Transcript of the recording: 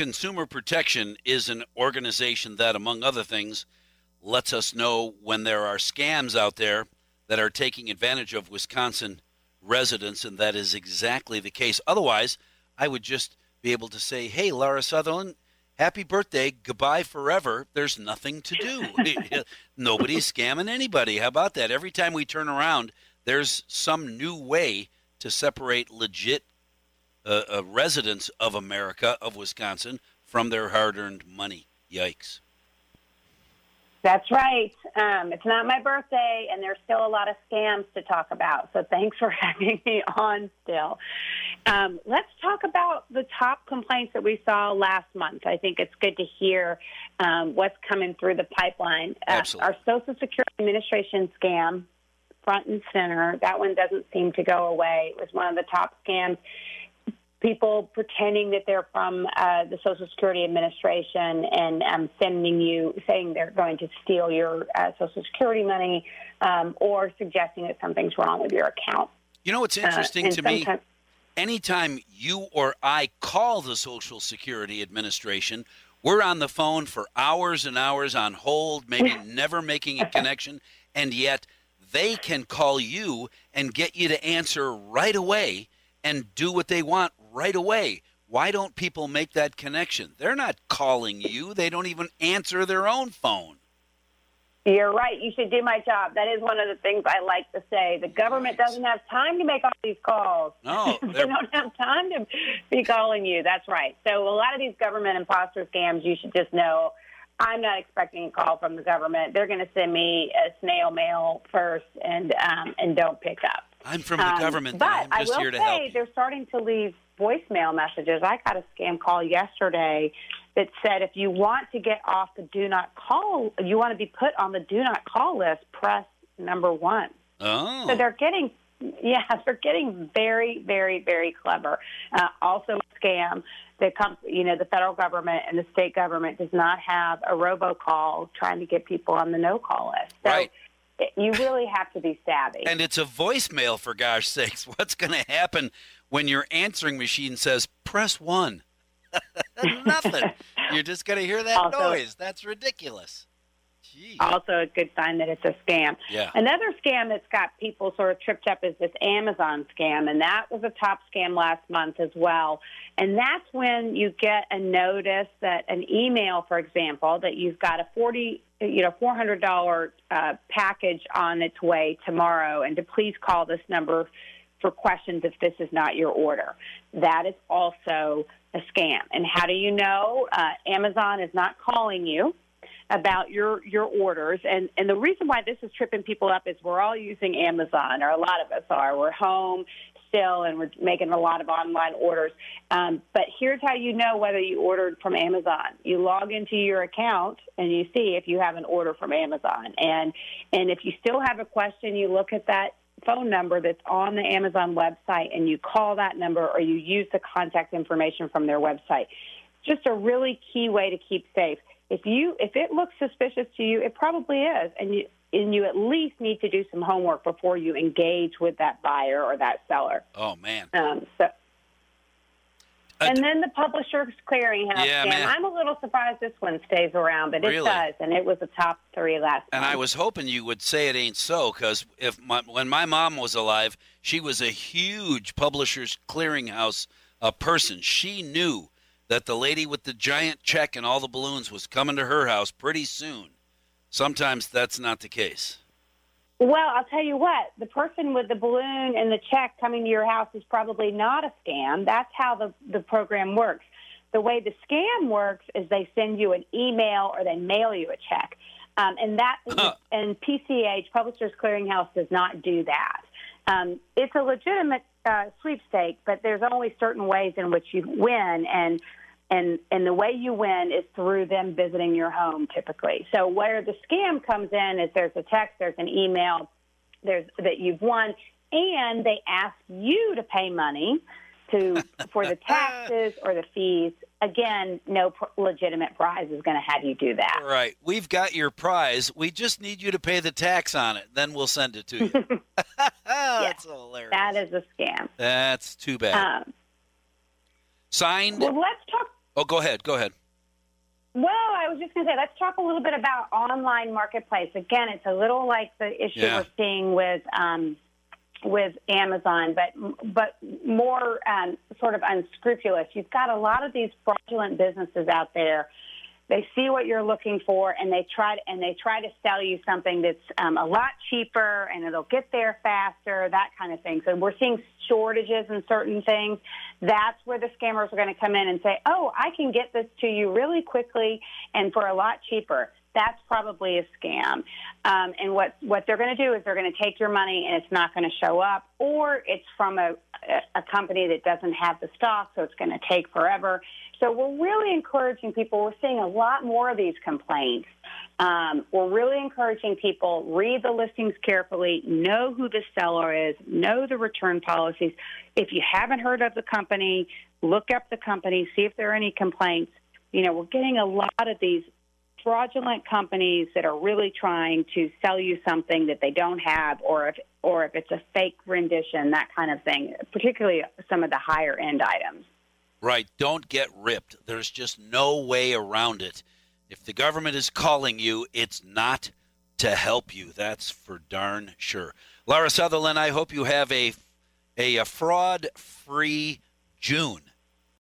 Consumer Protection is an organization that, among other things, lets us know when there are scams out there that are taking advantage of Wisconsin residents, and that is exactly the case. Otherwise, I would just be able to say, hey, Lara Sutherlin, happy birthday, goodbye forever. There's nothing to do. Nobody's scamming anybody. How about that? Every time we turn around, there's some new way to separate legit uh, uh, residents of America, of Wisconsin, from their hard earned money. Yikes. That's right. Um, it's not my birthday, and there's still a lot of scams to talk about. So thanks for having me on still. Um, let's talk about the top complaints that we saw last month. I think it's good to hear um, what's coming through the pipeline. Uh, our Social Security Administration scam, front and center, that one doesn't seem to go away. It was one of the top scams people pretending that they're from uh, the Social Security Administration and um, sending you, saying they're going to steal your uh, Social Security money, um, or suggesting that something's wrong with your account. You know what's uh, interesting uh, to me? Anytime you or I call the Social Security Administration, we're on the phone for hours and hours on hold, maybe never making a connection, and yet they can call you and get you to answer right away and do what they want right away. Why don't people make that connection? They're not calling you, they don't even answer their own phone. You're right. You should do my job. That is one of the things I like to say. The government doesn't have time to make all these calls. No, they don't have time to be calling you. That's right. So a lot of these government imposter scams, you should just know. I'm not expecting a call from the government. They're going to send me a snail mail first, and um, and don't pick up. I'm from the um, government. But I'm just I will here to say help they're starting to leave voicemail messages. I got a scam call yesterday that said if you want to get off the do not call, you want to be put on the do not call list, press number one. Oh. So they're getting, yeah, they're getting very, very, very clever. Uh, also, a scam. The comp- you know, the federal government and the state government does not have a robocall trying to get people on the no call list. So right you really have to be savvy. And it's a voicemail, for gosh sakes. What's going to happen when your answering machine says, press one? Nothing. You're just going to hear that also, noise. That's ridiculous. Jeez. Also, a good sign that it's a scam. Yeah. Another scam that's got people sort of tripped up is this Amazon scam, and that was a top scam last month as well. And that's when you get a notice that an email, for example, that you've got a forty, you know, four hundred dollar uh, package on its way tomorrow, and to please call this number for questions if this is not your order. That is also a scam. And how do you know? Uh, Amazon is not calling you about your your orders. And and the reason why this is tripping people up is we're all using Amazon or a lot of us are. We're home still and we're making a lot of online orders. Um, but here's how you know whether you ordered from Amazon. You log into your account and you see if you have an order from Amazon. And and if you still have a question you look at that phone number that's on the Amazon website and you call that number or you use the contact information from their website. Just a really key way to keep safe if you if it looks suspicious to you, it probably is, and you and you at least need to do some homework before you engage with that buyer or that seller. Oh man. Um, so. And then the Publishers Clearinghouse yeah. Man. I'm a little surprised this one stays around, but really? it does, and it was a top three last. And month. I was hoping you would say it ain't so, because if my, when my mom was alive, she was a huge Publishers Clearinghouse uh, person. She knew that the lady with the giant check and all the balloons was coming to her house pretty soon. Sometimes that's not the case. Well, I'll tell you what, the person with the balloon and the check coming to your house is probably not a scam. That's how the, the program works. The way the scam works is they send you an email or they mail you a check. Um, and that huh. and PCH Publishers Clearinghouse does not do that. Um, it's a legitimate uh, sweepstake, but there's only certain ways in which you win, and and and the way you win is through them visiting your home typically. So where the scam comes in is there's a text, there's an email, there's that you've won, and they ask you to pay money to for the taxes or the fees. Again, no pr- legitimate prize is going to have you do that. Right. We've got your prize. We just need you to pay the tax on it. Then we'll send it to you. That's hilarious. That is a scam. That's too bad. Um, Signed. Well, let's talk Oh, go ahead. Go ahead. Well, I was just going to say, let's talk a little bit about online marketplace. Again, it's a little like the issue Yeah. we're seeing with um, with Amazon, but but more um, sort of unscrupulous. You've got a lot of these fraudulent businesses out there. They see what you're looking for, and they try to, and they try to sell you something that's um, a lot cheaper, and it'll get there faster, that kind of thing. So we're seeing shortages in certain things. That's where the scammers are going to come in and say, "Oh, I can get this to you really quickly and for a lot cheaper." That's probably a scam. Um, and what what they're going to do is they're going to take your money and it's not going to show up, or it's from a a company that doesn't have the stock, so it's going to take forever. So we're really encouraging people. We're seeing a lot more of these complaints. Um, we're really encouraging people read the listings carefully, know who the seller is, know the return policies. If you haven't heard of the company, look up the company, see if there are any complaints. You know, we're getting a lot of these fraudulent companies that are really trying to sell you something that they don't have or if or if it's a fake rendition that kind of thing particularly some of the higher end items Right. Don't get ripped. There's just no way around it. If the government is calling you, it's not to help you. That's for darn sure. Lara Sutherlin, I hope you have a a, a fraud-free June.